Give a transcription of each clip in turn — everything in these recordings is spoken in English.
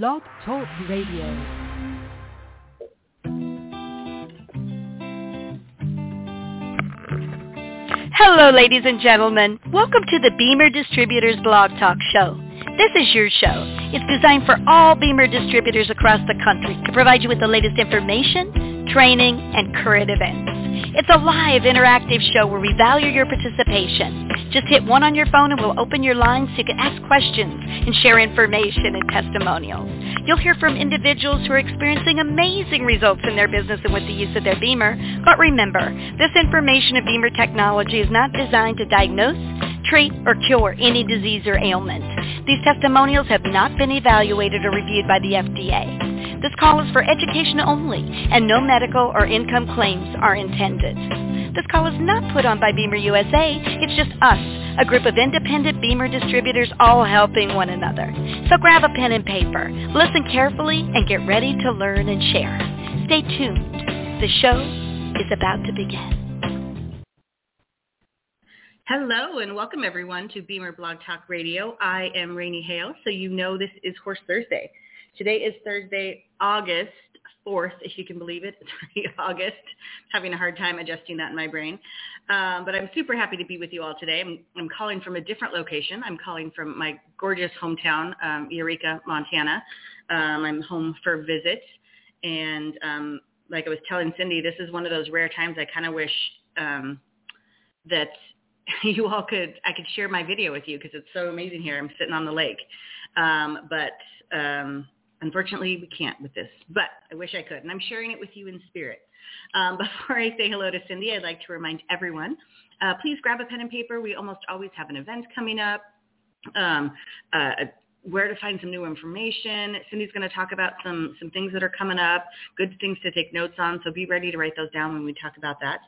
Blog Talk Radio. Hello, ladies and gentlemen. Welcome to the BEMER Distributors Blog Talk Show. This is your show. It's designed for all BEMER distributors across the country to provide you with the latest information, training, and current events. It's a live, interactive show where we value your participation. Just hit one on your phone and we'll open your line so you can ask questions and share information and testimonials. You'll hear from individuals who are experiencing amazing results in their business and with the use of their BEMER. But remember, this information of BEMER technology is not designed to diagnose, treat, or cure any disease or ailment. These testimonials have not been evaluated or reviewed by the FDA. This call is for education only, and no medical or income claims are intended. This call is not put on by BEMER USA. It's just us, a group of independent BEMER distributors all helping one another. So grab a pen and paper, listen carefully, and get ready to learn and share. Stay tuned. The show is about to begin. Hello and welcome everyone to BEMER Blog Talk Radio. I am Raini Hale, so you know this is Horse Thursday. Today is Thursday, August 4th, if you can believe it. August. Having a hard time adjusting that in my brain. Um, but I'm super happy to be with you all today. I'm, I'm calling from a different location. I'm calling from my gorgeous hometown, um, Eureka, Montana. Um, I'm home for visit. And um, like I was telling Cindy, this is one of those rare times I kind of wish um, that you all could, I could share my video with you because it's so amazing here. I'm sitting on the lake. Um, but Unfortunately, we can't with this, but I wish I could, and I'm sharing it with you in spirit. Um, before I say hello to Cindy, I'd like to remind everyone, uh, please grab a pen and paper. We almost always have an event coming up. Um, uh, where to find some new information. Cindy's going to talk about some some things that are coming up, good things to take notes on. So be ready to write those down when we talk about that.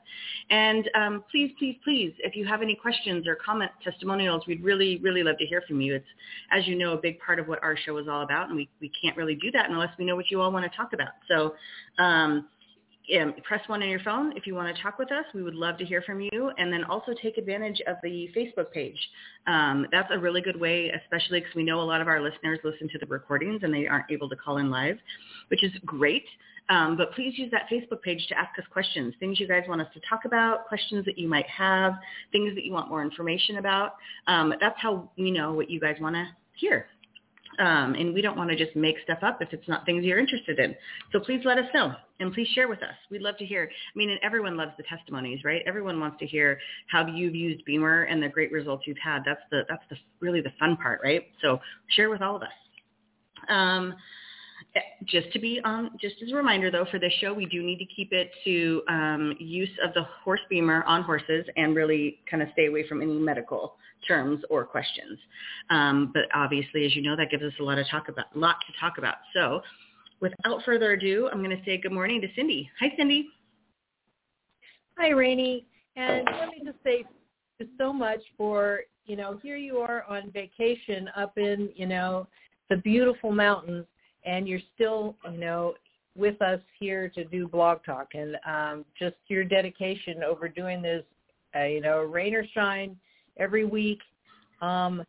And um, please, please, please, if you have any questions or comment testimonials, we'd really, really love to hear from you. It's, as you know, a big part of what our show is all about, and we, we can't really do that unless we know what you all want to talk about. So um, um, press one on your phone if you want to talk with us. We would love to hear from you. And then also take advantage of the Facebook page. Um, that's a really good way, especially because we know a lot of our listeners listen to the recordings and they aren't able to call in live, which is great. Um, but please use that Facebook page to ask us questions, things you guys want us to talk about, questions that you might have, things that you want more information about. Um, that's how we know what you guys want to hear. Um, and we don't want to just make stuff up if it's not things you're interested in. So please let us know and please share with us. We'd love to hear. I mean, and everyone loves the testimonies, right? Everyone wants to hear how you've used BEMER and the great results you've had. That's the that's the really the fun part, right? So share with all of us. Um, just to be on, just as a reminder though, for this show, we do need to keep it to um, use of the horse BEMER on horses and really kind of stay away from any medical terms or questions. Um, but obviously, as you know, that gives us a lot to talk about, a lot to talk about. So without further ado, I'm going to say good morning to Cindy. Hi, Cindy. Hi, Raini. And let me just say so much for, you know, here you are on vacation up in, you know, the beautiful mountains and you're still, you know, with us here to do blog talk and um, just your dedication over doing this, uh, you know, rain or shine every week. Um,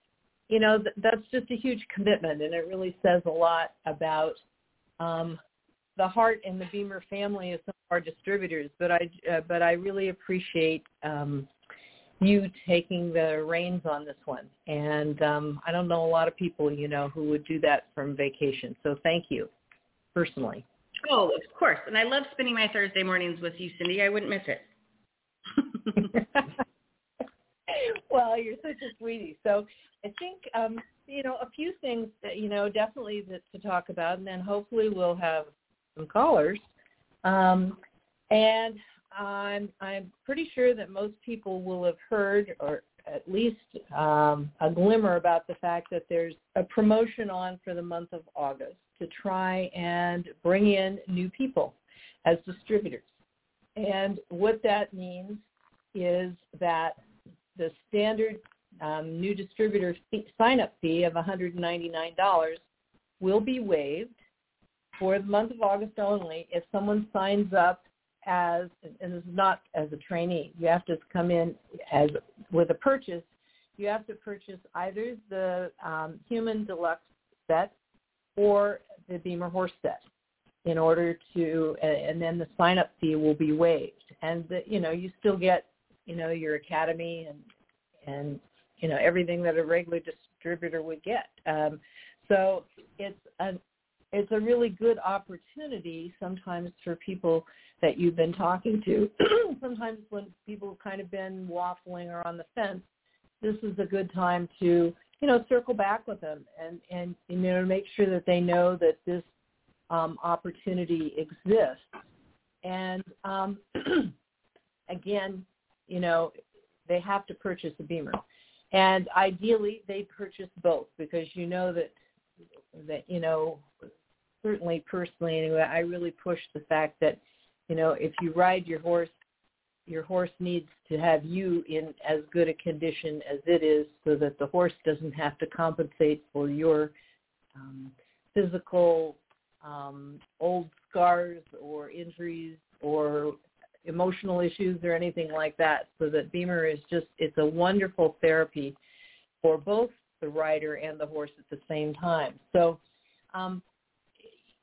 you know, th- that's just a huge commitment and it really says a lot about um, the heart and the BEMER family of some of our distributors. But I, uh, but I really appreciate um, you taking the reins on this one. And um, I don't know a lot of people, you know, who would do that from vacation. So thank you, personally. Oh, of course. And I love spending my Thursday mornings with you, Cindy. I wouldn't miss it. well, you're such a sweetie. So I think, um, you know, a few things that, you know, definitely that, to talk about, and then hopefully we'll have some callers. Um, and I'm I'm pretty sure that most people will have heard or at least um, a glimmer about the fact that there's a promotion on for the month of August to try and bring in new people as distributors. And what that means is that the standard um, new distributor fee, sign-up fee of $199 will be waived for the month of August only if someone signs up as, and this is not as a trainee, you have to come in as with a purchase. You have to purchase either the um, Human Deluxe set or the BEMER horse set in order to, and then the sign up fee will be waived. And the, you know, you still get, you know, your academy and and you know everything that a regular distributor would get. Um, so it's a it's a really good opportunity sometimes for people that you've been talking to. sometimes when people have kind of been waffling or on the fence, this is a good time to you know circle back with them and and you know make sure that they know that this um, opportunity exists. And um, again, you know, they have to purchase a BEMER. And ideally, they purchase both because you know that that you know certainly personally anyway, I really push the fact that you know if you ride your horse, your horse needs to have you in as good a condition as it is, so that the horse doesn't have to compensate for your um, physical um, old scars or injuries or emotional issues or anything like that. So that BEMER is just, it's a wonderful therapy for both the rider and the horse at the same time. So, um,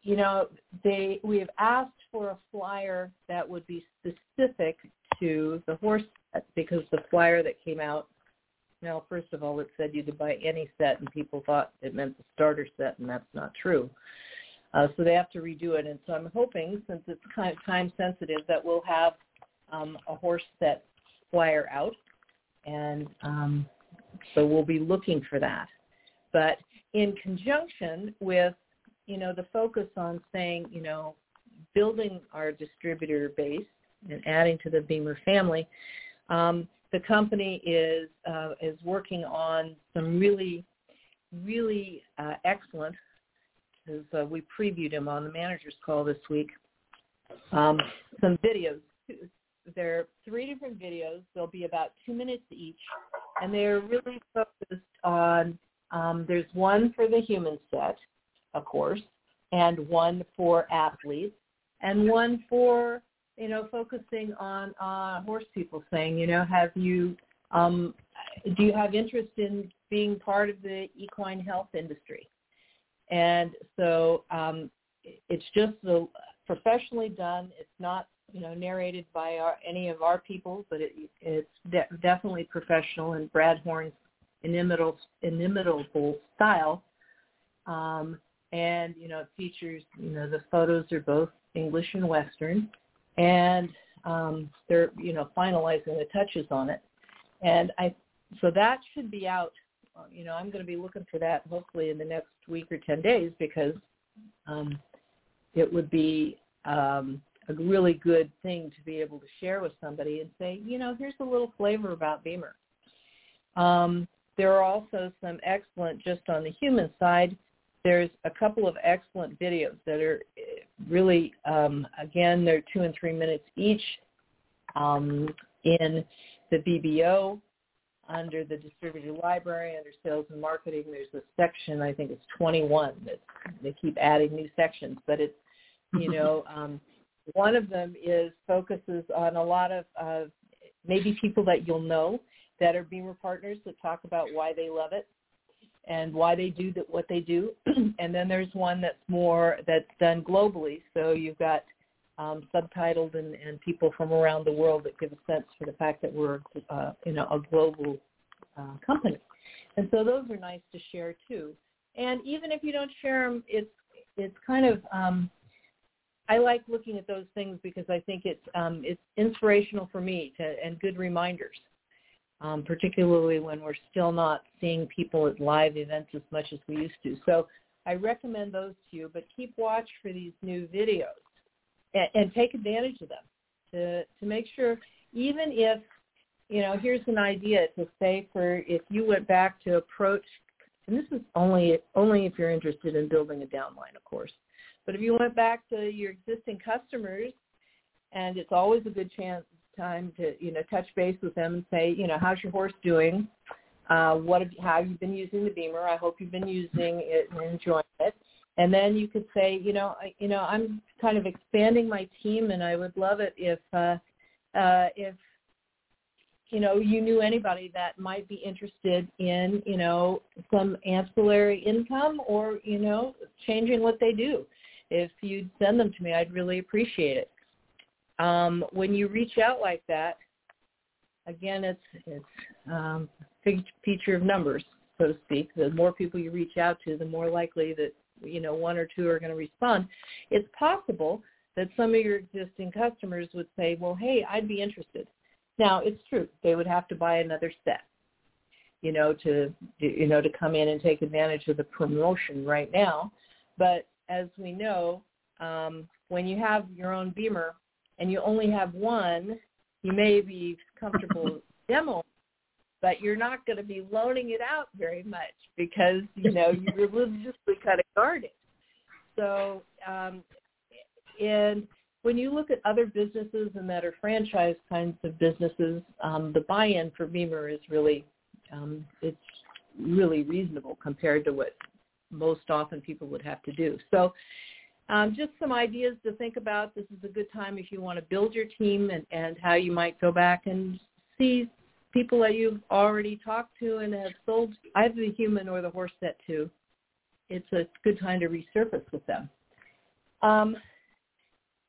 you know, they we have asked for a flyer that would be specific to the horse because the flyer that came out, now first of all, it said you could buy any set, and people thought it meant the starter set, and that's not true. Uh, so they have to redo it. And so I'm hoping, since it's kind of time sensitive, that we'll have um, a horse set flyer out. And um, so we'll be looking for that. But in conjunction with, you know, the focus on saying, you know, building our distributor base and adding to the BEMER family, um, the company is uh, is working on some really, really uh, excellent because uh, we previewed him on the manager's call this week. Um, some videos. There are three different videos. They'll be about two minutes each, and they're really focused on. Um, there's one for the human set, of course, and one for athletes, and one for you know focusing on uh, horse people, saying you know have you um, do you have interest in being part of the equine health industry? And so um, it's just the, professionally done. It's not you know narrated by our, any of our people, but it, it's de- definitely professional in Brad Horn's inimitable, inimitable style. Um, and you know it features you know the photos are both English and Western, and um, they're you know finalizing the touches on it. And I so that should be out you know, I'm going to be looking for that hopefully in the next week or 10 days because um, it would be um, a really good thing to be able to share with somebody and say, you know, here's a little flavor about BEMER. Um, there are also some excellent, just on the human side, there's a couple of excellent videos that are eh, really, um, again, they're two and three minutes each um, in the BBO under the distributor library, under sales and marketing, there's a section, I think it's 21, that they keep adding new sections, but it's, you know, um, one of them is focuses on a lot of uh, maybe people that you'll know that are BEMER partners that talk about why they love it and why they do that, what they do. and then there's one that's more that's done globally. So you've got um, subtitled and, and people from around the world that give a sense for the fact that we're uh, you know a global uh, company. And so those are nice to share too. And even if you don't share them, it's it's kind of um, I like looking at those things because I think it's um, it's inspirational for me to and good reminders, um, particularly when we're still not seeing people at live events as much as we used to. So I recommend those to you, but keep watch for these new videos and, and take advantage of them to to make sure even if you know here's an idea to say for if you went back to approach and this is only only if you're interested in building a downline of course but if you went back to your existing customers and it's always a good chance time to you know touch base with them and say you know how's your horse doing uh, what have how you been using the BEMER I hope you've been using it and enjoying it. And then you could say, you know, I, you know, I'm kind of expanding my team, and I would love it if uh, uh, if you know, you knew anybody that might be interested in, you know, some ancillary income or, you know, changing what they do. If you'd send them to me, I'd really appreciate it. Um, when you reach out like that, again, it's it's um, feature of numbers, so to speak. The more people you reach out to, the more likely that you know one or two are going to respond. It's possible that some of your existing customers would say, "Well, hey, I'd be interested." Now, it's true; they would have to buy another set, you know, to you know to come in and take advantage of the promotion right now. But as we know, um, when you have your own BEMER and you only have one, you may be comfortable demo, but you're not going to be loaning it out very much because you know you religiously kind of guard it. So, um, and when you look at other businesses and that are franchise kinds of businesses, um, the buy-in for BEMER is really um, it's really reasonable compared to what most often people would have to do. So um, just some ideas to think about. This is a good time if you want to build your team and, and how you might go back and see people that you've already talked to and have sold either the human or the horse set to. It's a good time to resurface with them. Um,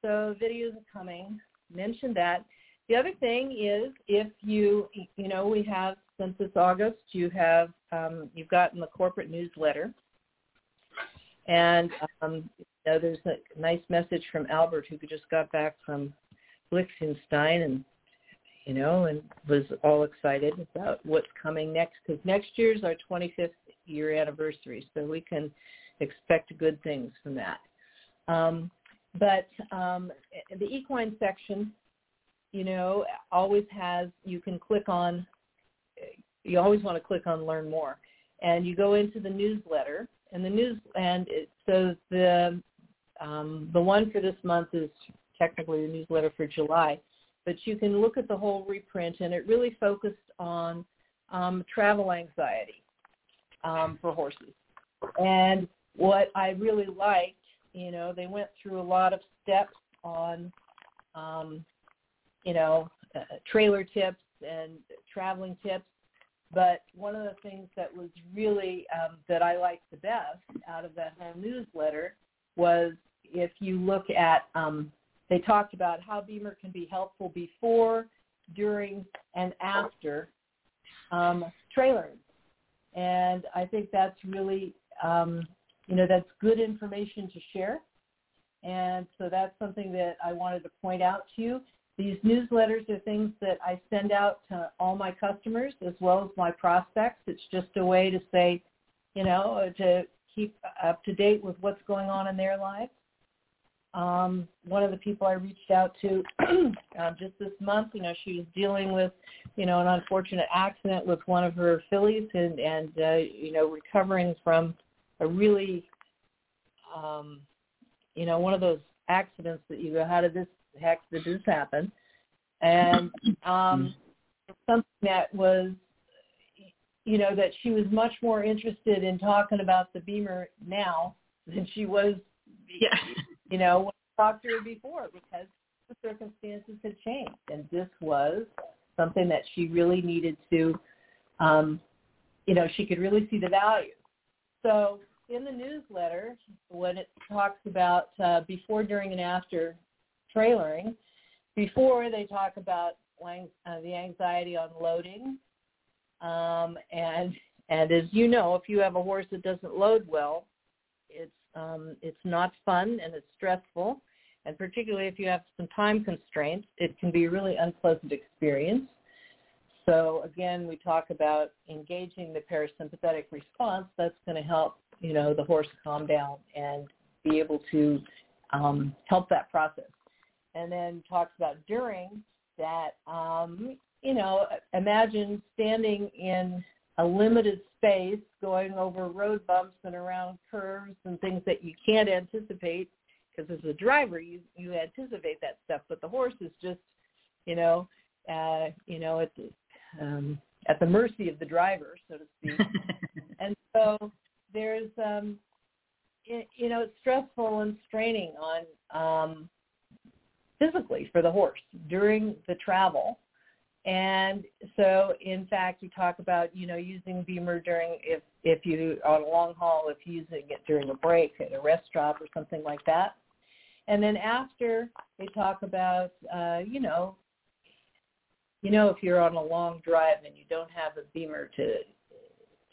so videos are coming. Mentioned that. The other thing is if you, you know, we have since this August, you have um, you've gotten the corporate newsletter, and um, know, there's a nice message from Albert who just got back from Liechtenstein and you know, and was all excited about what's coming next because next year's our 25th year anniversary, so we can expect good things from that. Um, but um, the equine section, you know, always has you can click on. You always want to click on learn more, and you go into the newsletter, and the news and it, so the um, the one for this month is technically the newsletter for July, but you can look at the whole reprint, and it really focused on um, travel anxiety um, for horses. And what I really liked, you know, they went through a lot of steps on, um, you know, uh, trailer tips and traveling tips. But one of the things that was really um, that I liked the best out of that whole newsletter was if you look at, um, they talked about how BEMER can be helpful before, during, and after um. And I think that's really, um, you know, that's good information to share. And so that's something that I wanted to point out to you. These newsletters are things that I send out to all my customers as well as my prospects. It's just a way to say, you know, to keep up to date with what's going on in their lives. Um, one of the people I reached out to uh, just this month, you know, she was dealing with, you know, an unfortunate accident with one of her fillies and, and uh, you know, recovering from a really, um, you know, one of those accidents that you go, how did this heck did this happen? And um, something that was, you know, that she was much more interested in talking about the BEMER now than she was yeah you know, when I talked to her before because the circumstances had changed. And this was something that she really needed to, um, you know, she could really see the value. So in the newsletter, when it talks about uh, before, during, and after trailering, before they talk about uh, the anxiety on loading, um, and and as you know, if you have a horse that doesn't load well, it's um, it's not fun and it's stressful, and particularly if you have some time constraints, it can be a really unpleasant experience. So again, we talk about engaging the parasympathetic response. That's going to help, you know, the horse calm down and be able to um, help that process. And then talks about during that, um, you know, imagine standing in a limited space going over road bumps and around curves and things that you can't anticipate because as a driver you you anticipate that stuff but the horse is just you know uh you know at the um at the mercy of the driver so to speak. And so there's um it, you know it's stressful and straining on um physically for the horse during the travel And so, in fact, we talk about you know using BEMER during if if you on a long haul, if using it during a break at a rest stop or something like that. And then after they talk about uh, you know you know if you're on a long drive and you don't have a BEMER to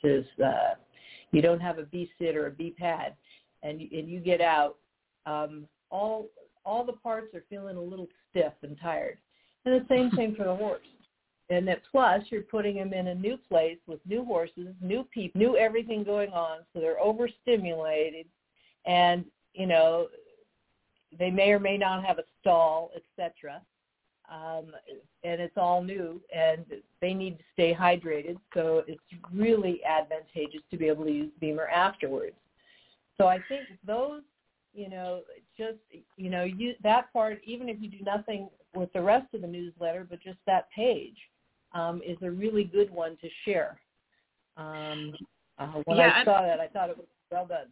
to uh, you don't have a B sit or a B pad, and you, and you get out, um, all all the parts are feeling a little stiff and tired. And the same thing for the horse. And that plus you're putting them in a new place with new horses, new people, new everything going on, so they're overstimulated, and you know they may or may not have a stall, etc. Um, and it's all new, and they need to stay hydrated. So it's really advantageous to be able to use BEMER afterwards. So I think those, you know, just you know, you that part, even if you do nothing with the rest of the newsletter, but just that page um, is a really good one to share. Um, uh, when yeah, I saw that, I thought it was well done.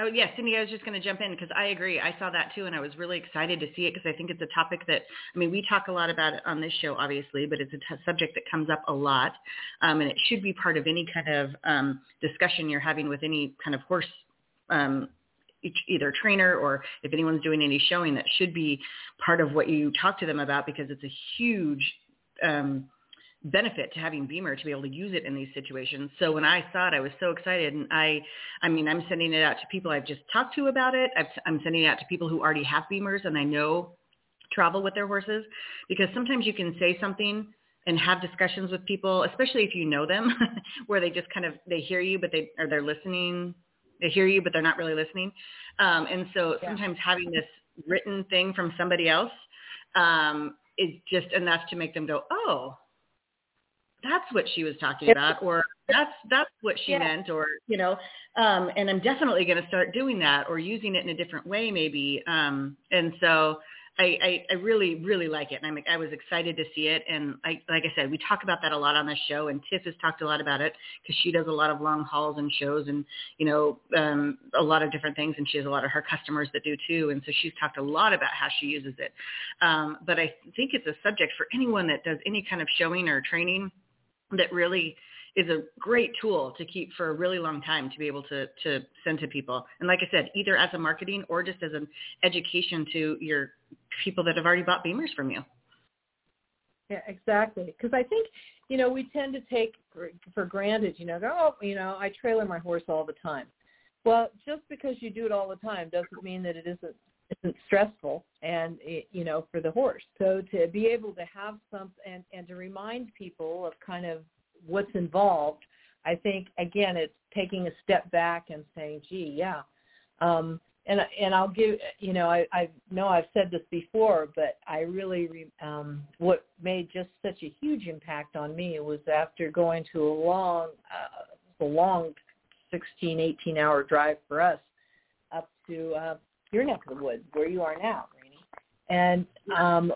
Oh yes, Cindy, I was just going to jump in because I agree. I saw that too, and I was really excited to see it because I think it's a topic that I mean we talk a lot about it on this show, obviously, but it's a t- subject that comes up a lot, um, and it should be part of any kind of um, discussion you're having with any kind of horse um, either trainer or if anyone's doing any showing that should be part of what you talk to them about because it's a huge um, benefit to having BEMER to be able to use it in these situations. So when I saw it, I was so excited, and I, I mean, I'm sending it out to people I've just talked to about it. I've, I'm sending it out to people who already have BEMERs and I know travel with their horses, because sometimes you can say something and have discussions with people, especially if you know them, where they just kind of they hear you, but they or they're listening. They hear you, but they're not really listening. Um, and so yeah. sometimes having this written thing from somebody else um, is just enough to make them go, oh, that's what she was talking about or that's that's what she yeah. meant or you know um and i'm definitely going to start doing that or using it in a different way maybe um and so I, I, I really, really like it. And I'm, I was excited to see it. And I, like I said, we talk about that a lot on the show and Tiff has talked a lot about it because she does a lot of long hauls and shows and, you know, um, a lot of different things. And she has a lot of her customers that do too. And so she's talked a lot about how she uses it. Um, but I think it's a subject for anyone that does any kind of showing or training that really is a great tool to keep for a really long time to be able to, to send to people. And like I said, either as a marketing or just as an education to your people that have already bought BEMERs from you. Yeah, exactly. Because I think, you know, we tend to take for, granted, you know, oh, you know, I trailer my horse all the time. Well, just because you do it all the time doesn't mean that it isn't isn't stressful and you know for the horse. So to be able to have some and and to remind people of kind of what's involved i think again it's taking a step back and saying gee yeah. Um and and i'll give you know i i know i've said this before but i really um what made just such a huge impact on me was after going to a long uh, a long 16 18 hour drive for us up to uh your neck of the woods, where you are now, Raini. And um,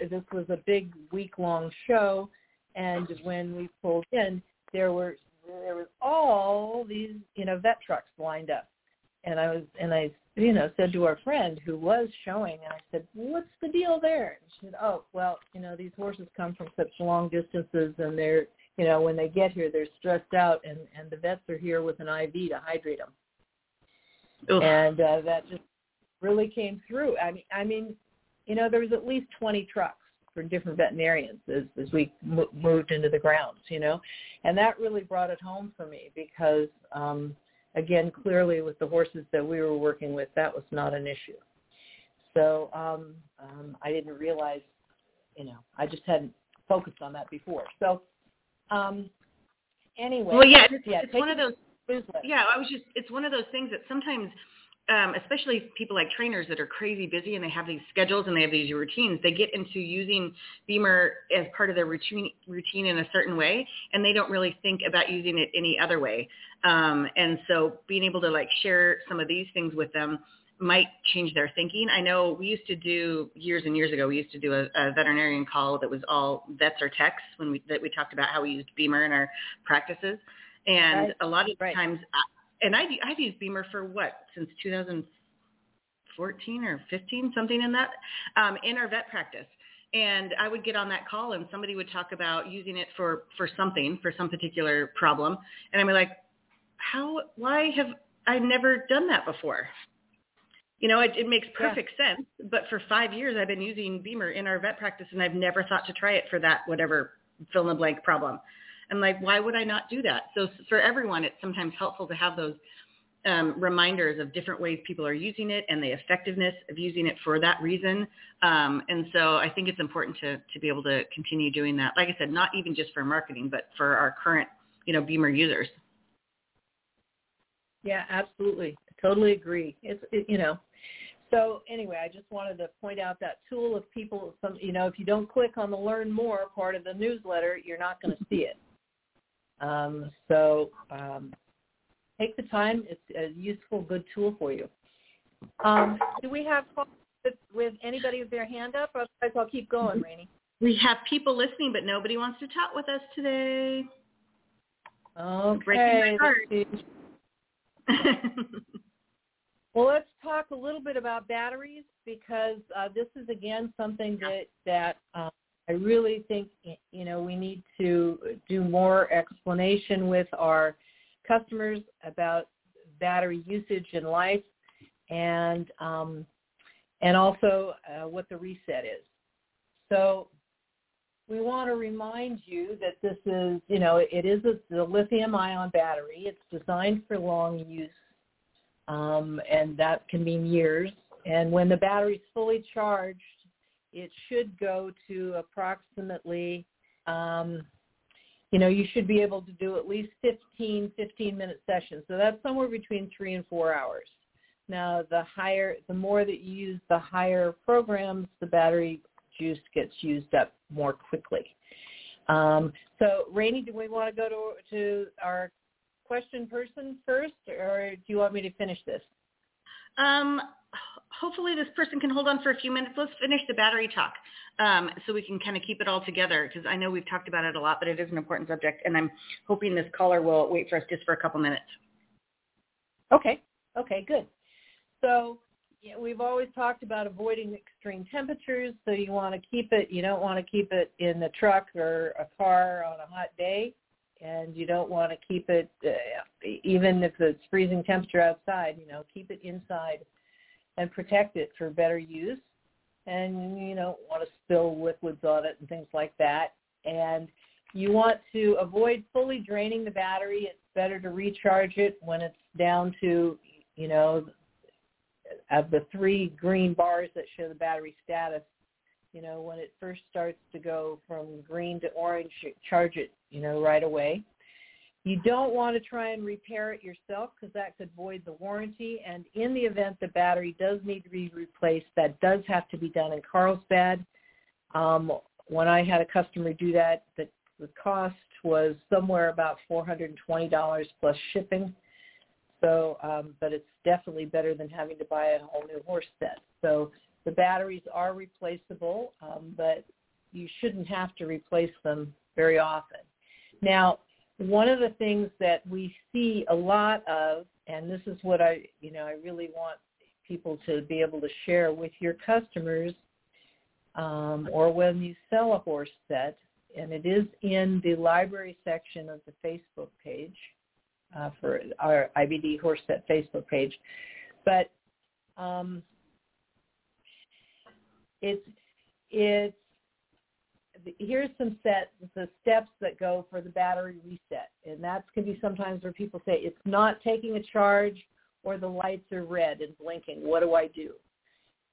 this was a big week-long show, and when we pulled in, there were there was all these you know vet trucks lined up, and I was and I you know said to our friend who was showing, and I said, "What's the deal there?" And she said, "Oh, well, you know these horses come from such long distances, and they're you know when they get here they're stressed out, and and the vets are here with an IV to hydrate them." Oof. and uh, that just really came through. I mean, I mean, you know, there was at least 20 trucks from different veterinarians as, as we m- moved into the grounds, you know, and that really brought it home for me because, um, again, clearly with the horses that we were working with, that was not an issue. So um, um, I didn't realize, you know, I just hadn't focused on that before. So um, anyway, well, yeah, it's, yeah, it's one of those yeah, I was just, it's one of those things that sometimes, um, especially people like trainers that are crazy busy and they have these schedules and they have these routines, they get into using BEMER as part of their routine, routine in a certain way, and they don't really think about using it any other way. Um, and so being able to like share some of these things with them might change their thinking. I know we used to do years and years ago. We used to do a, a veterinarian call that was all vets or techs when we that we talked about how we used BEMER in our practices. And right. a lot of right. times, and I've, I've used BEMER for what, since 2014 or 15, something in that, um, in our vet practice. and I would get on that call and somebody would talk about using it for, for something, for some particular problem. And I'm like, how, why have I never done that before? You know, it, it makes perfect yeah. sense. But for five years, I've been using BEMER in our vet practice and I've never thought to try it for that, whatever fill in the blank problem. I'm like, why would I not do that? So for everyone, it's sometimes helpful to have those um, reminders of different ways people are using it and the effectiveness of using it for that reason. Um, and so I think it's important to, to be able to continue doing that. Like I said, not even just for marketing, but for our current, you know, BEMER users. Yeah, absolutely. Totally agree. It's, it, you know, so anyway, I just wanted to point out that tool if people, some, you know, if you don't click on the learn more part of the newsletter, you're not going to see it. Um, so um, take the time. It's a useful, good tool for you. Um, do we have with, with anybody with their hand up? Otherwise, I'll keep going, mm-hmm. Raini. We have people listening, but nobody wants to talk with us today. Okay. well, let's talk a little bit about batteries because uh, this is again something that that um, I really think you know we need to do more explanation with our customers about battery usage in life and um, and also uh, what the reset is. So we want to remind you that this is, you know, it is a, a lithium ion battery. It's designed for long use, um, and that can mean years. And when the battery is fully charged, it should go to approximately um, you know, you should be able to do at least 15, 15 minute sessions. So that's somewhere between three and four hours. Now, the higher, the more that you use the higher programs, the battery juice gets used up more quickly. Um, so, Raini, do we want to go to, to our question person first, or do you want me to finish this? Um, hopefully this person can hold on for a few minutes. Let's finish the battery talk um, so we can kind of keep it all together because I know we've talked about it a lot, but it is an important subject, and I'm hoping this caller will wait for us just for a couple minutes. Okay. Okay, good. So yeah, we've always talked about avoiding extreme temperatures, so you want to keep it, you don't want to keep it in the truck or a car on a hot day, and you don't want to keep it, uh, even if it's freezing temperature outside, you know, keep it inside and protect it for better use. And you don't want to spill liquids on it and things like that. And you want to avoid fully draining the battery. It's better to recharge it when it's down to, you know, of the three green bars that show the battery status. You know, when it first starts to go from green to orange, charge it, you know, right away. You don't want to try and repair it yourself because that could void the warranty. And in the event the battery does need to be replaced, that does have to be done in Carlsbad. Um, when I had a customer do that, the, the cost was somewhere about $420 plus shipping. So, um, but it's definitely better than having to buy a whole new horse set. So the batteries are replaceable, um, but you shouldn't have to replace them very often. Now, one of the things that we see a lot of, and this is what I, you know, I really want people to be able to share with your customers, um, or when you sell a horse set, and it is in the library section of the Facebook page uh, for our IBD horse set Facebook page, but um, it's it's here's some set the steps that go for the battery reset, and that's can be sometimes where people say it's not taking a charge or the lights are red and blinking. What do I do?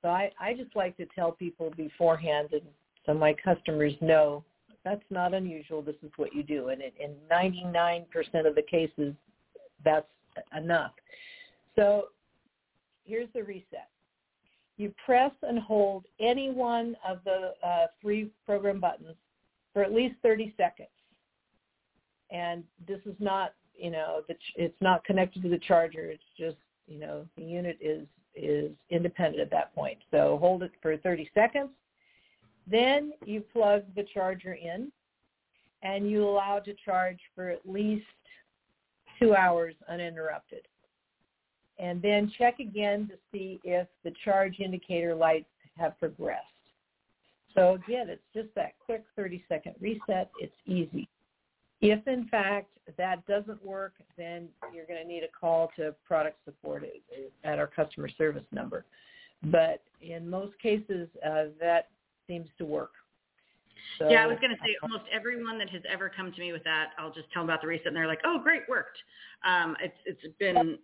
So I, I just like to tell people beforehand, and so my customers know that's not unusual. This is what you do, and in 99% of the cases, that's enough. So here's the reset you press and hold any one of the uh, three program buttons for at least 30 seconds. And this is not, you know, the, it's not connected to the charger. It's just, you know, the unit is is independent at that point. So hold it for 30 seconds. Then you plug the charger in and you allow it to charge for at least two hours uninterrupted and then check again to see if the charge indicator lights have progressed. So again, it's just that quick 30 second reset. It's easy. If in fact that doesn't work, then you're going to need a call to product support at our customer service number. But in most cases, uh, that seems to work. So, yeah, I was going to say almost everyone that has ever come to me with that, I'll just tell them about the reset, and they're like, "Oh, great, worked." Um, it's it's been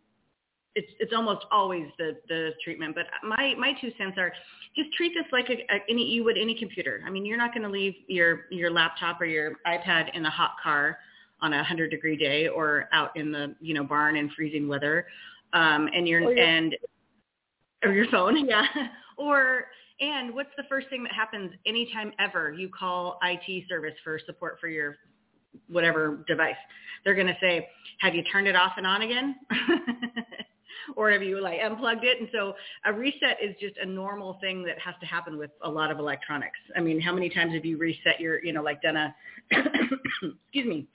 it's it's almost always the the treatment. But my my two cents are just treat this like a, a, any you would any computer. I mean, you're not going to leave your your laptop or your iPad in a hot car on a hundred degree day or out in the you know barn in freezing weather, um, and you're or and or your phone, yeah, or and what's the first thing that happens anytime ever you call IT service for support for your whatever device? They're going to say, "Have you turned it off and on again?" or have you like unplugged it? And so a reset is just a normal thing that has to happen with a lot of electronics. I mean, how many times have you reset your, you know, like done a, excuse me,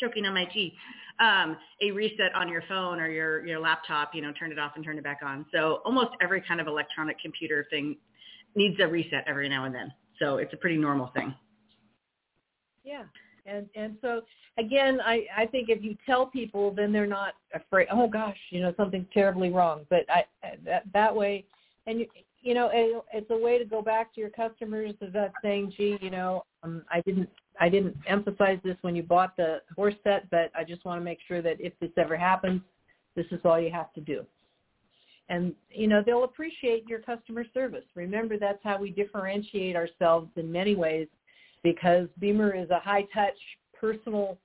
choking on my tea, um, a reset on your phone or your, your laptop, you know, turn it off and turn it back on. So almost every kind of electronic computer thing needs a reset every now and then. So it's a pretty normal thing. Yeah. And and so again, I I think if you tell people, then they're not afraid. Oh gosh, you know something's terribly wrong. But I that that way, and you you know it, it's a way to go back to your customers that saying, gee, you know, um, I didn't I didn't emphasize this when you bought the horse set, but I just want to make sure that if this ever happens, this is all you have to do. And you know they'll appreciate your customer service. Remember, that's how we differentiate ourselves in many ways because BEMER is a high touch personal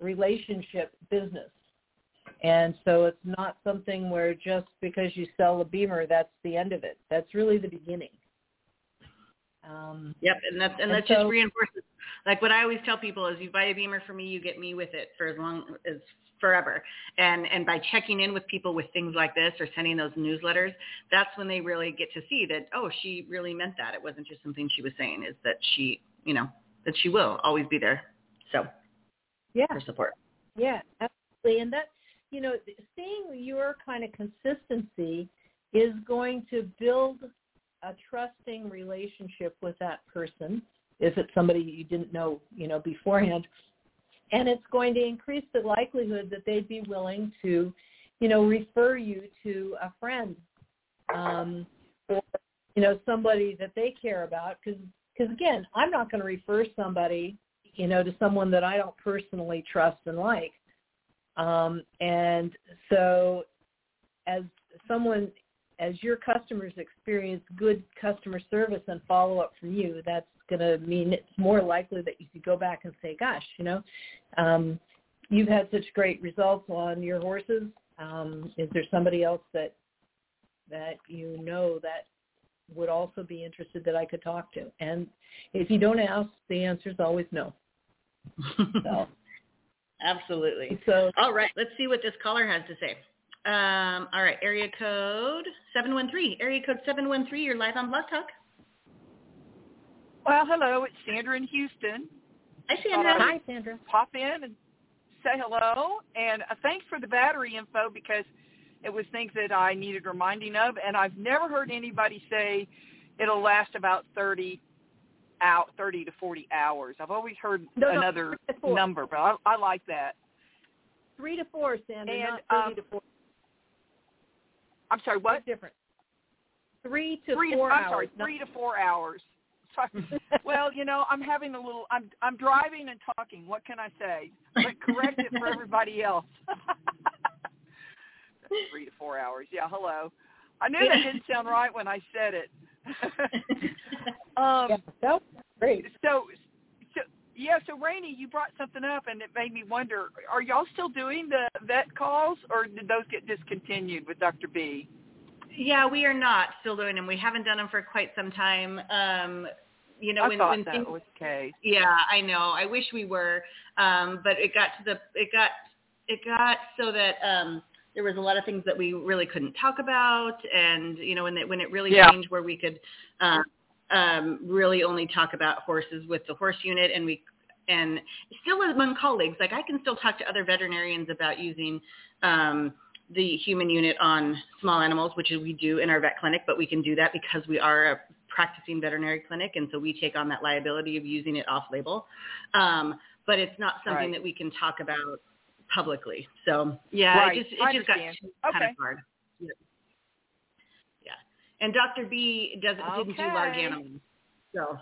relationship business. And so it's not something where just because you sell a BEMER, that's the end of it. That's really the beginning. Um, yep, and that's and, and that so, just reinforces like what I always tell people is you buy a BEMER for me, you get me with it for as long as forever. And and by checking in with people with things like this or sending those newsletters, that's when they really get to see that oh, she really meant that. It wasn't just something she was saying. Is that she you know, that she will always be there. So yeah, for support. Yeah, absolutely. And that, you know, seeing your kind of consistency is going to build a trusting relationship with that person if it's somebody you didn't know, you know, beforehand. And it's going to increase the likelihood that they'd be willing to, you know, refer you to a friend um, or, you know, somebody that they care about because because again, I'm not going to refer somebody, you know, to someone that I don't personally trust and like. Um, and so as someone, as your customers experience good customer service and follow up from you, that's going to mean it's more likely that you could go back and say, gosh, you know, um, you've had such great results on your horses. Um, is there somebody else that that you know that would also be interested that I could talk to. And if you don't ask, the answer is always no. So. Absolutely. So, all right, let's see what this caller has to say. Um, all right, area code 713. Area code 713, you're live on Blog Talk. Well, hello, it's Sandra in Houston. Hi, Sandra. Hi, Sandra. Pop in and say hello. And uh, thanks for the battery info because – it was things that I needed reminding of, and I've never heard anybody say it'll last about 30 out 30 to 40 hours. I've always heard no, another no, number, but I, I like that. Three to four, Sandra, and, not 30 um, to four. I'm sorry, what? That's different. Three to three four to, I'm hours. sorry, three to four hours. well, you know, I'm having a little. I'm I'm driving and talking. What can I say? But correct it for everybody else. Three to four hours. Yeah, hello. I knew that didn't sound right when I said it. um, yeah, that great. So, so yeah, so Raini, you brought something up, and it made me wonder: Are y'all still doing the vet calls, or did those get discontinued with Dr. B? Yeah, we are not still doing them. We haven't done them for quite some time. Um, you know, I when, thought when that things, was the case. Yeah, I know. I wish we were, um, but it got to the it got it got so that um, there was a lot of things that we really couldn't talk about, and you know, when it when it really yeah. changed where we could uh, um, really only talk about horses with the horse unit, and we and still among colleagues, like I can still talk to other veterinarians about using um, the human unit on small animals, which we do in our vet clinic, but we can do that because we are a practicing veterinary clinic, and so we take on that liability of using it off-label. Um, but it's not something Right. that we can talk about publicly. So yeah, Right. it just it I just got understand. kind of hard. Yeah. yeah. And Dr. B doesn't didn't do large animals, so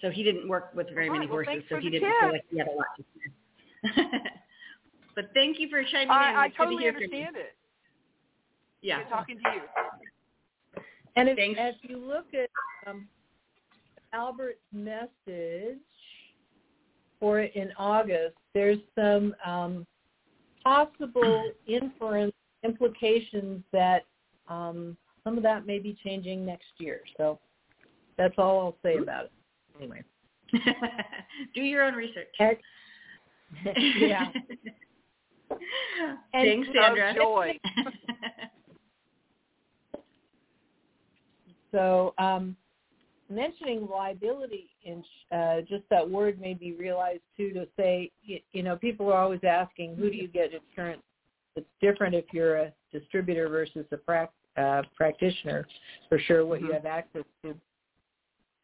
so he didn't work with very All many right, well, horses, so he didn't tip. feel like he had a lot to say. but thank you for chiming in. I, I It's good to totally hear from you. understand it. Yeah. Good talking to you. And if, Thanks. as you look at um, Albert's message for it in August, there's some um, possible inference implications that um, some of that may be changing next year. So that's all I'll say about it. Anyway. Do your own research. Ex- yeah. And- Thanks, Sandra. joy. So um, mentioning liability, in, uh, just that word made me realize too to say, you, you know, people are always asking, who do you get insurance? It's different if you're a distributor versus a prac- uh, practitioner, for sure, what you Mhm. have access to.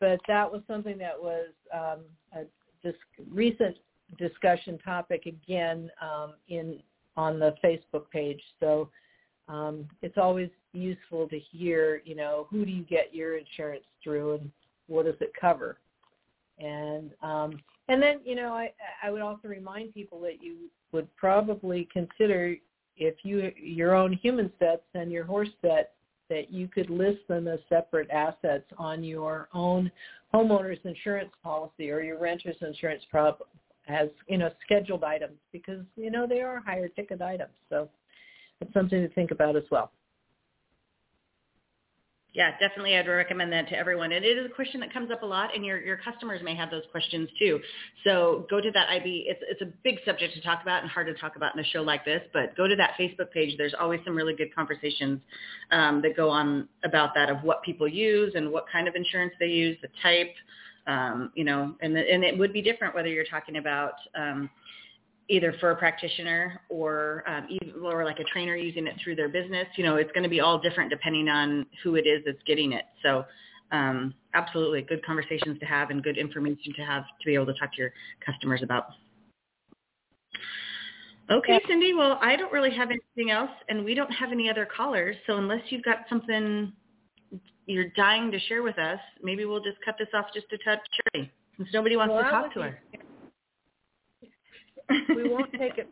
But that was something that was um, a dis- recent discussion topic again um, in on the Facebook page. So um, it's always useful to hear, you know, who do you get your insurance through and what does it cover? And um, and then, you know, I, I would also remind people that you would probably consider if you your own human sets and your horse set that you could list them as separate assets on your own homeowner's insurance policy or your renter's insurance prop as you know scheduled items because you know they are higher ticket items so it's something to think about as well Yeah, definitely. I'd recommend that to everyone. And it is a question that comes up a lot, and your, your customers may have those questions too. So go to that IB. It's, it's a big subject to talk about and hard to talk about in a show like this, but go to that Facebook page. There's always some really good conversations um, that go on about that of what people use and what kind of insurance they use, the type, um, you know, and, the, and it would be different whether you're talking about um, either for a practitioner or um, or like a trainer using it through their business. You know, it's going to be all different depending on who it is that's getting it. So um, absolutely, good conversations to have and good information to have to be able to talk to your customers about. Okay, Cindy. Well, I don't really have anything else, and we don't have any other callers. So unless you've got something you're dying to share with us, maybe we'll just cut this off just a touch early, since nobody wants Well, to talk to her. We won't take it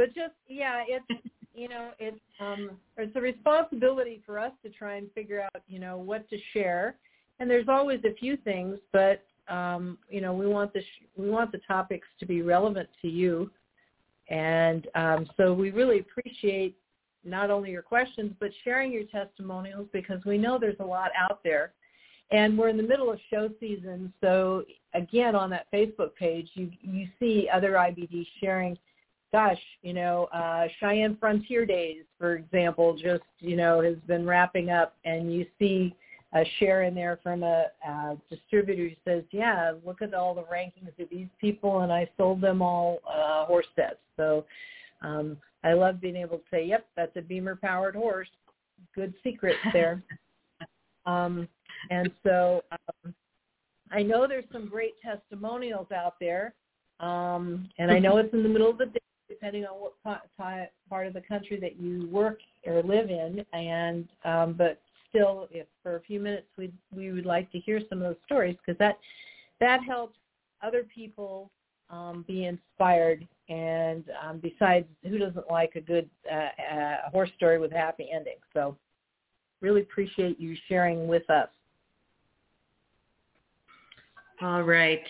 but just yeah it's you know it's um it's a responsibility for us to try and figure out you know what to share. And there's always a few things but um you know we want the sh- we want the topics to be relevant to you. And um so we really appreciate not only your questions but sharing your testimonials because we know there's a lot out there and we're in the middle of show season. So again on that facebook page you you see other ibds sharing gosh you know uh cheyenne frontier days for example just you know has been wrapping up. And you see a share in there from a, uh distributor who says yeah look at all the rankings of these people and i sold them all uh horse sets. So um i love being able to say yep that's a BEMER powered horse. Good secrets there. Um and so um, I know there's some great testimonials out there, um, and I know it's in the middle of the day, depending on what pa- part of the country that you work or live in. And um, but still, if for a few minutes we we would like to hear some of those stories because that that helps other people um, be inspired. And um, besides, who doesn't like a good uh, uh, horse story with a happy ending? So really appreciate you sharing with us. All right.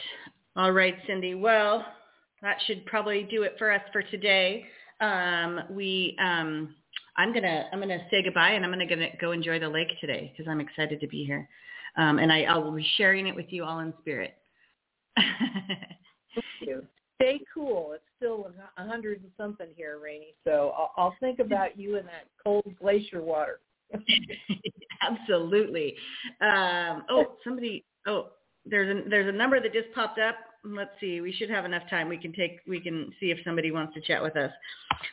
All right, Cindy. Well, that should probably do it for us for today. Um, we, um, I'm gonna, I'm gonna say goodbye, and I'm gonna, gonna go enjoy the lake today because I'm excited to be here, um, and I, I will be sharing it with you all in spirit. Thank you. Stay cool. It's still a hundred and something here, Raini. So I'll, I'll think about you in that cold glacier water. Absolutely. Um, oh, somebody. Oh, there's a there's a number that just popped up. Let's see. We should have enough time. We can take. We can see if somebody wants to chat with us.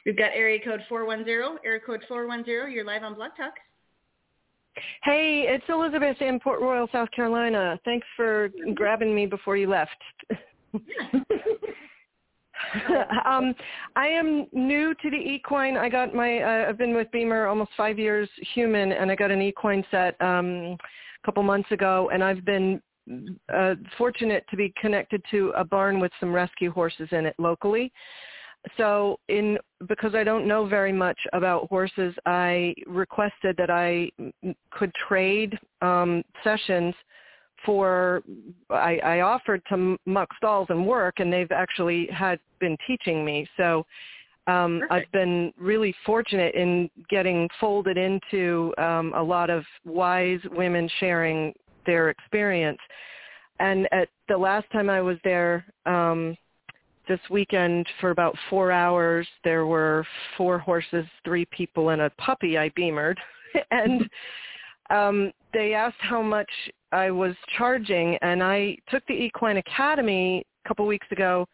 We've got area code four one zero. Area code four one zero. You're live on Blog Talk. Hey, it's Elizabeth in Port Royal, South Carolina. Thanks for grabbing me before you left. um, I am new to the equine. I got my. Uh, I've been with BEMER almost five years, human, and I got an equine set um, a couple months ago, and I've been uh, fortunate to be connected to a barn with some rescue horses in it locally. So in because I don't know very much about horses, I requested that I could trade um, sessions for I, I offered to muck stalls and work, and they've actually had been teaching me. So um, I've been really fortunate in getting folded into um, a lot of wise women sharing their experience. And at the last time I was there um, this weekend for about four hours, there were four horses, three people, and a puppy I BEMERed. and um, they asked how much I was charging, and I took the Equine Academy a couple weeks ago,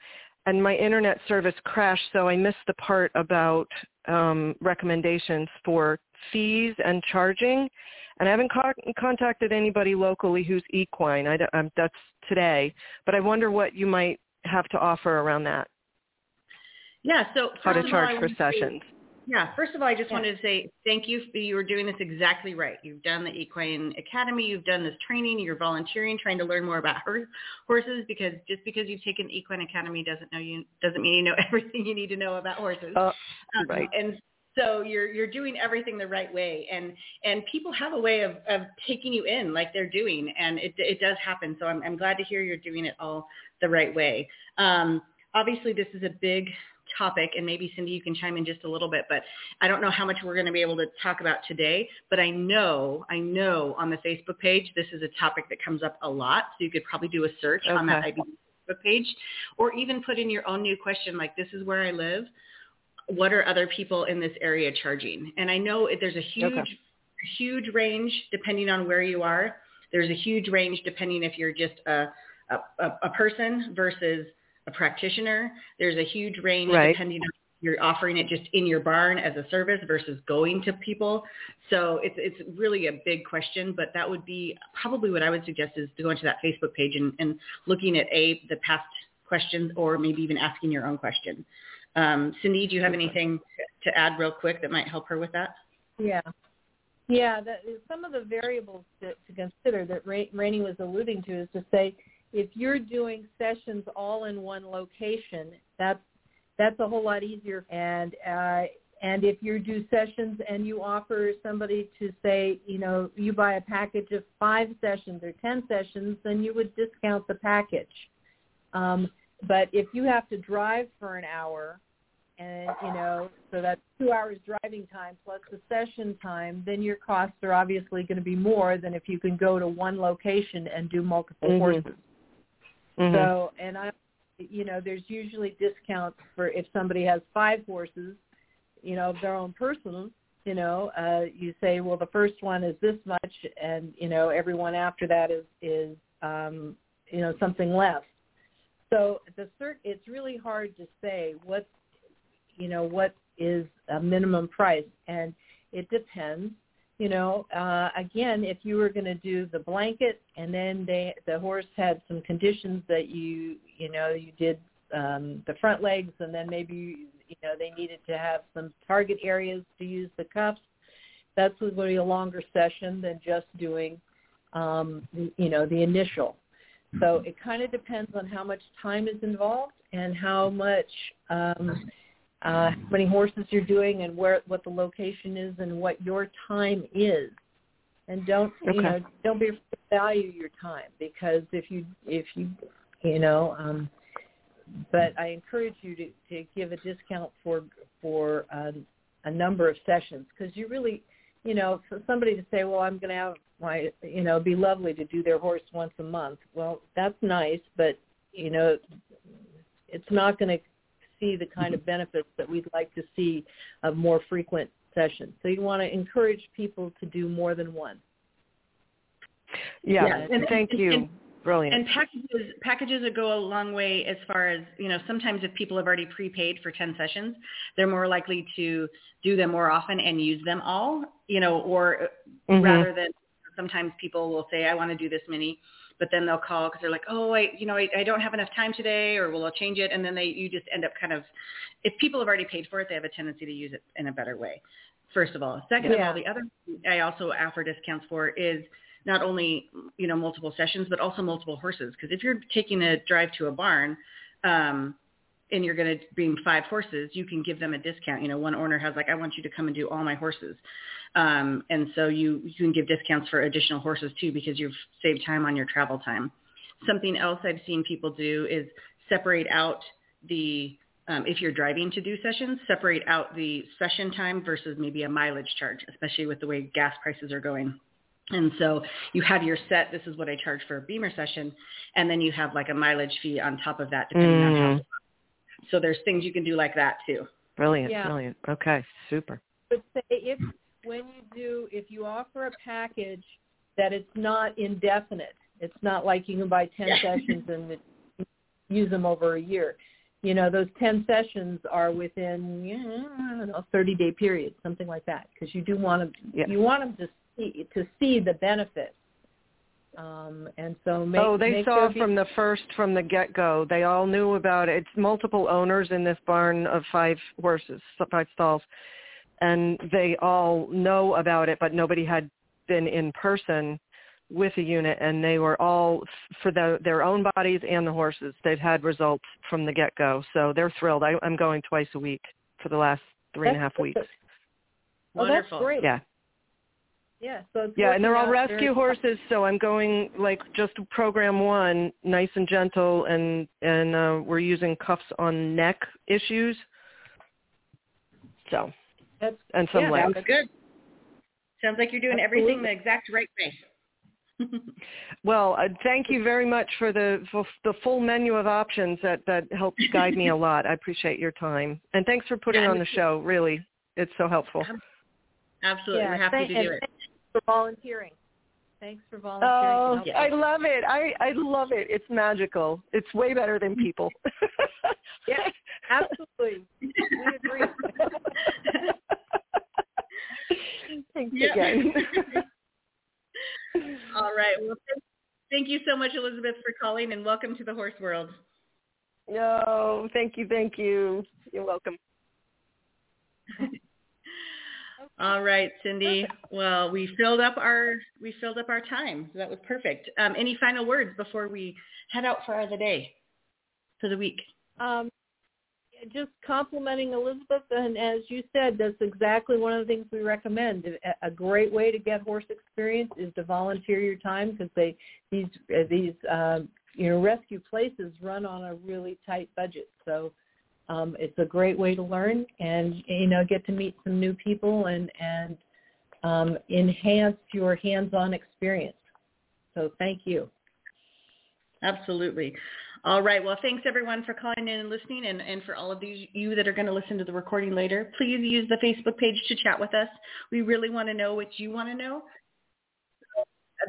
and my internet service crashed, so I missed the part about um, recommendations for fees and charging. And I haven't co- contacted anybody locally who's equine. I, um, that's today, but I wonder what you might have to offer around that. Yeah. So how to charge for sessions. Yeah. First of all, I just yeah. wanted to say thank you. For, You were doing this exactly right. You've done the Equine Academy. You've done this training. You're volunteering, trying to learn more about horses. Because just because you've taken Equine Academy doesn't know you doesn't mean you know everything you need to know about horses. Uh, um, right. And so you're you're doing everything the right way, and and people have a way of of taking you in like they're doing, and it it does happen. So I'm I'm glad to hear you're doing it all the right way. Um, obviously, this is a big topic, and maybe Cindy, you can chime in just a little bit, but I don't know how much we're going to be able to talk about today, but I know, I know on the Facebook page, this is a topic that comes up a lot, so you could probably do a search okay. on that Facebook page, or even put in your own new question, like this is where I live. What are other people in this area charging? And I know there's a huge, okay. huge range depending on where you are. There's a huge range depending if you're just a, a, a person versus a practitioner. There's a huge range right. depending on you're offering it just in your barn as a service versus going to people. So it's it's really a big question, but that would be probably what I would suggest is to go into that Facebook page and, and looking at a the past questions or maybe even asking your own question. Um, Cindy, do you have anything to add real quick that might help her with that? Yeah. Yeah, that, some of the variables to, to consider that Raini was alluding to is to say, if you're doing sessions all in one location, that's that's a whole lot easier. And uh, and if you do sessions and you offer somebody to say, you know, you buy a package of five sessions or ten sessions, then you would discount the package. Um, but if you have to drive for an hour, and you know, so that's two hours driving time plus the session time, then your costs are obviously going to be more than if you can go to one location and do multiple mm-hmm. courses. Mm-hmm. So, and I, you know, there's usually discounts for if somebody has five horses, you know, of their own person, you know, uh, you say, well, the first one is this much, and you know, everyone after that is is um, you know something less. So the cert, it's really hard to say what, you know, what is a minimum price, and it depends you know, uh, again, if you were going to do the blanket and then they, the horse had some conditions that you, you know, you did um, the front legs and then maybe, you know, they needed to have some target areas to use the cuffs, that's going to be a longer session than just doing, um, you know, the initial. So it kind of depends on how much time is involved and how much um, uh, how many horses you're doing and where what the location is and what your time is. And don't okay. you know don't be afraid to value your time because if you if you you know um, but I encourage you to, to give a discount for for um, a number of sessions because you really you know for somebody to say well I'm going to have my you know it'd be lovely to do their horse once a month well that's nice but you know it's not going to see the kind of benefits that we'd like to see of more frequent sessions. So you want to encourage people to do more than one. Yeah, yeah. And, thank you. Brilliant. And packages packages that go a long way as far as, you know, sometimes if people have already prepaid for 10 sessions, they're more likely to do them more often and use them all, you know, or mm-hmm. rather than sometimes people will say, I want to do this many, but then they'll call because they're like, oh, I, you know, I, I don't have enough time today, or we'll change it, and then they, you just end up kind of, if people have already paid for it, they have a tendency to use it in a better way. First of all, second yeah. of all, the other I also offer discounts for is not only you know multiple sessions, but also multiple horses. Because if you're taking a drive to a barn, um, and you're going to bring five horses, you can give them a discount. You know, one owner has like, I want you to come and do all my horses. Um, and so you, you can give discounts for additional horses too because you've saved time on your travel time. Something else I've seen people do is separate out the, um, if you're driving to do sessions, separate out the session time versus maybe a mileage charge, especially with the way gas prices are going. And so you have your set, this is what I charge for a BEMER session, and then you have like a mileage fee on top of that depending mm. on how. So there's things you can do like that too. Brilliant, yeah. brilliant. Okay, super. But say if when you do, if you offer a package that it's not indefinite, it's not like you can buy 10 yeah. sessions and use them over a year. You know, those 10 sessions are within, yeah, I don't know, 30 day period, something like that, because you do want them, yeah. you want them to see, to see the benefits. Um, and so make, oh, they make saw be- from the first, from the get-go. They all knew about it. It's multiple owners in this barn of five horses, five stalls and they all know about it, but nobody had been in person with a unit, and they were all for the, their own bodies and the horses. They've had results from the get-go, so they're thrilled. I, I'm going twice a week for the last three and a half weeks. Oh, that's great. Yeah. Yeah, so yeah, and they're all rescue horses, so I'm going like just program one, nice and gentle, and and uh, we're using cuffs on neck issues. So that's and some yeah, legs. Sounds good. Sounds like you're doing Absolutely. everything the exact right way. well, uh, thank you very much for the for the full menu of options that that helps guide me a lot. I appreciate your time and thanks for putting yeah, on the show. Really, it's so helpful. Absolutely, yeah, we're happy thank, to do it. For volunteering. Thanks for volunteering. Oh, I love it. I I love it. It's magical. It's way better than people. yeah, absolutely. We agree. Thanks again. All right. Well, thank you so much, Elizabeth, for calling, and welcome to the horse world. No, thank you, thank you. You're welcome. All right, Cindy. Well, we filled up our we filled up our time. So that was perfect. Um, any final words before we head out for the day, for the week? Um, just complimenting Elizabeth, and as you said, that's exactly one of the things we recommend. A great way to get horse experience is to volunteer your time because they these these uh, you know rescue places run on a really tight budget, so um, it's a great way to learn and you know get to meet some new people and and um, enhance your hands-on experience. So thank you. Absolutely. All right. Well, thanks everyone for calling in and listening and, and for all of these you that are going to listen to the recording later. Please use the Facebook page to chat with us. We really want to know what you want to know.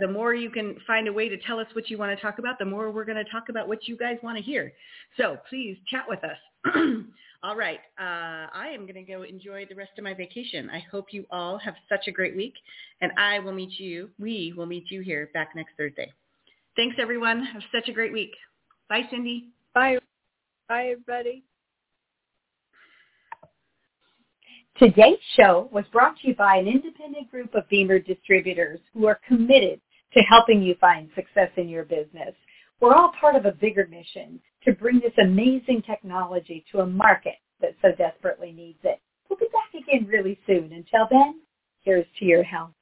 The more you can find a way to tell us what you want to talk about, the more we're going to talk about what you guys want to hear. So please chat with us. all right. Uh, I am going to go enjoy the rest of my vacation. I hope you all have such a great week, and I will meet you. We will meet you here back next Thursday. Thanks, everyone. Have such a great week. Bye, Cindy. Bye. Bye, everybody. Today's show was brought to you by an independent group of BEMER distributors who are committed to helping you find success in your business. We're all part of a bigger mission to bring this amazing technology to a market that so desperately needs it. We'll be back again really soon. Until then, here's to your health.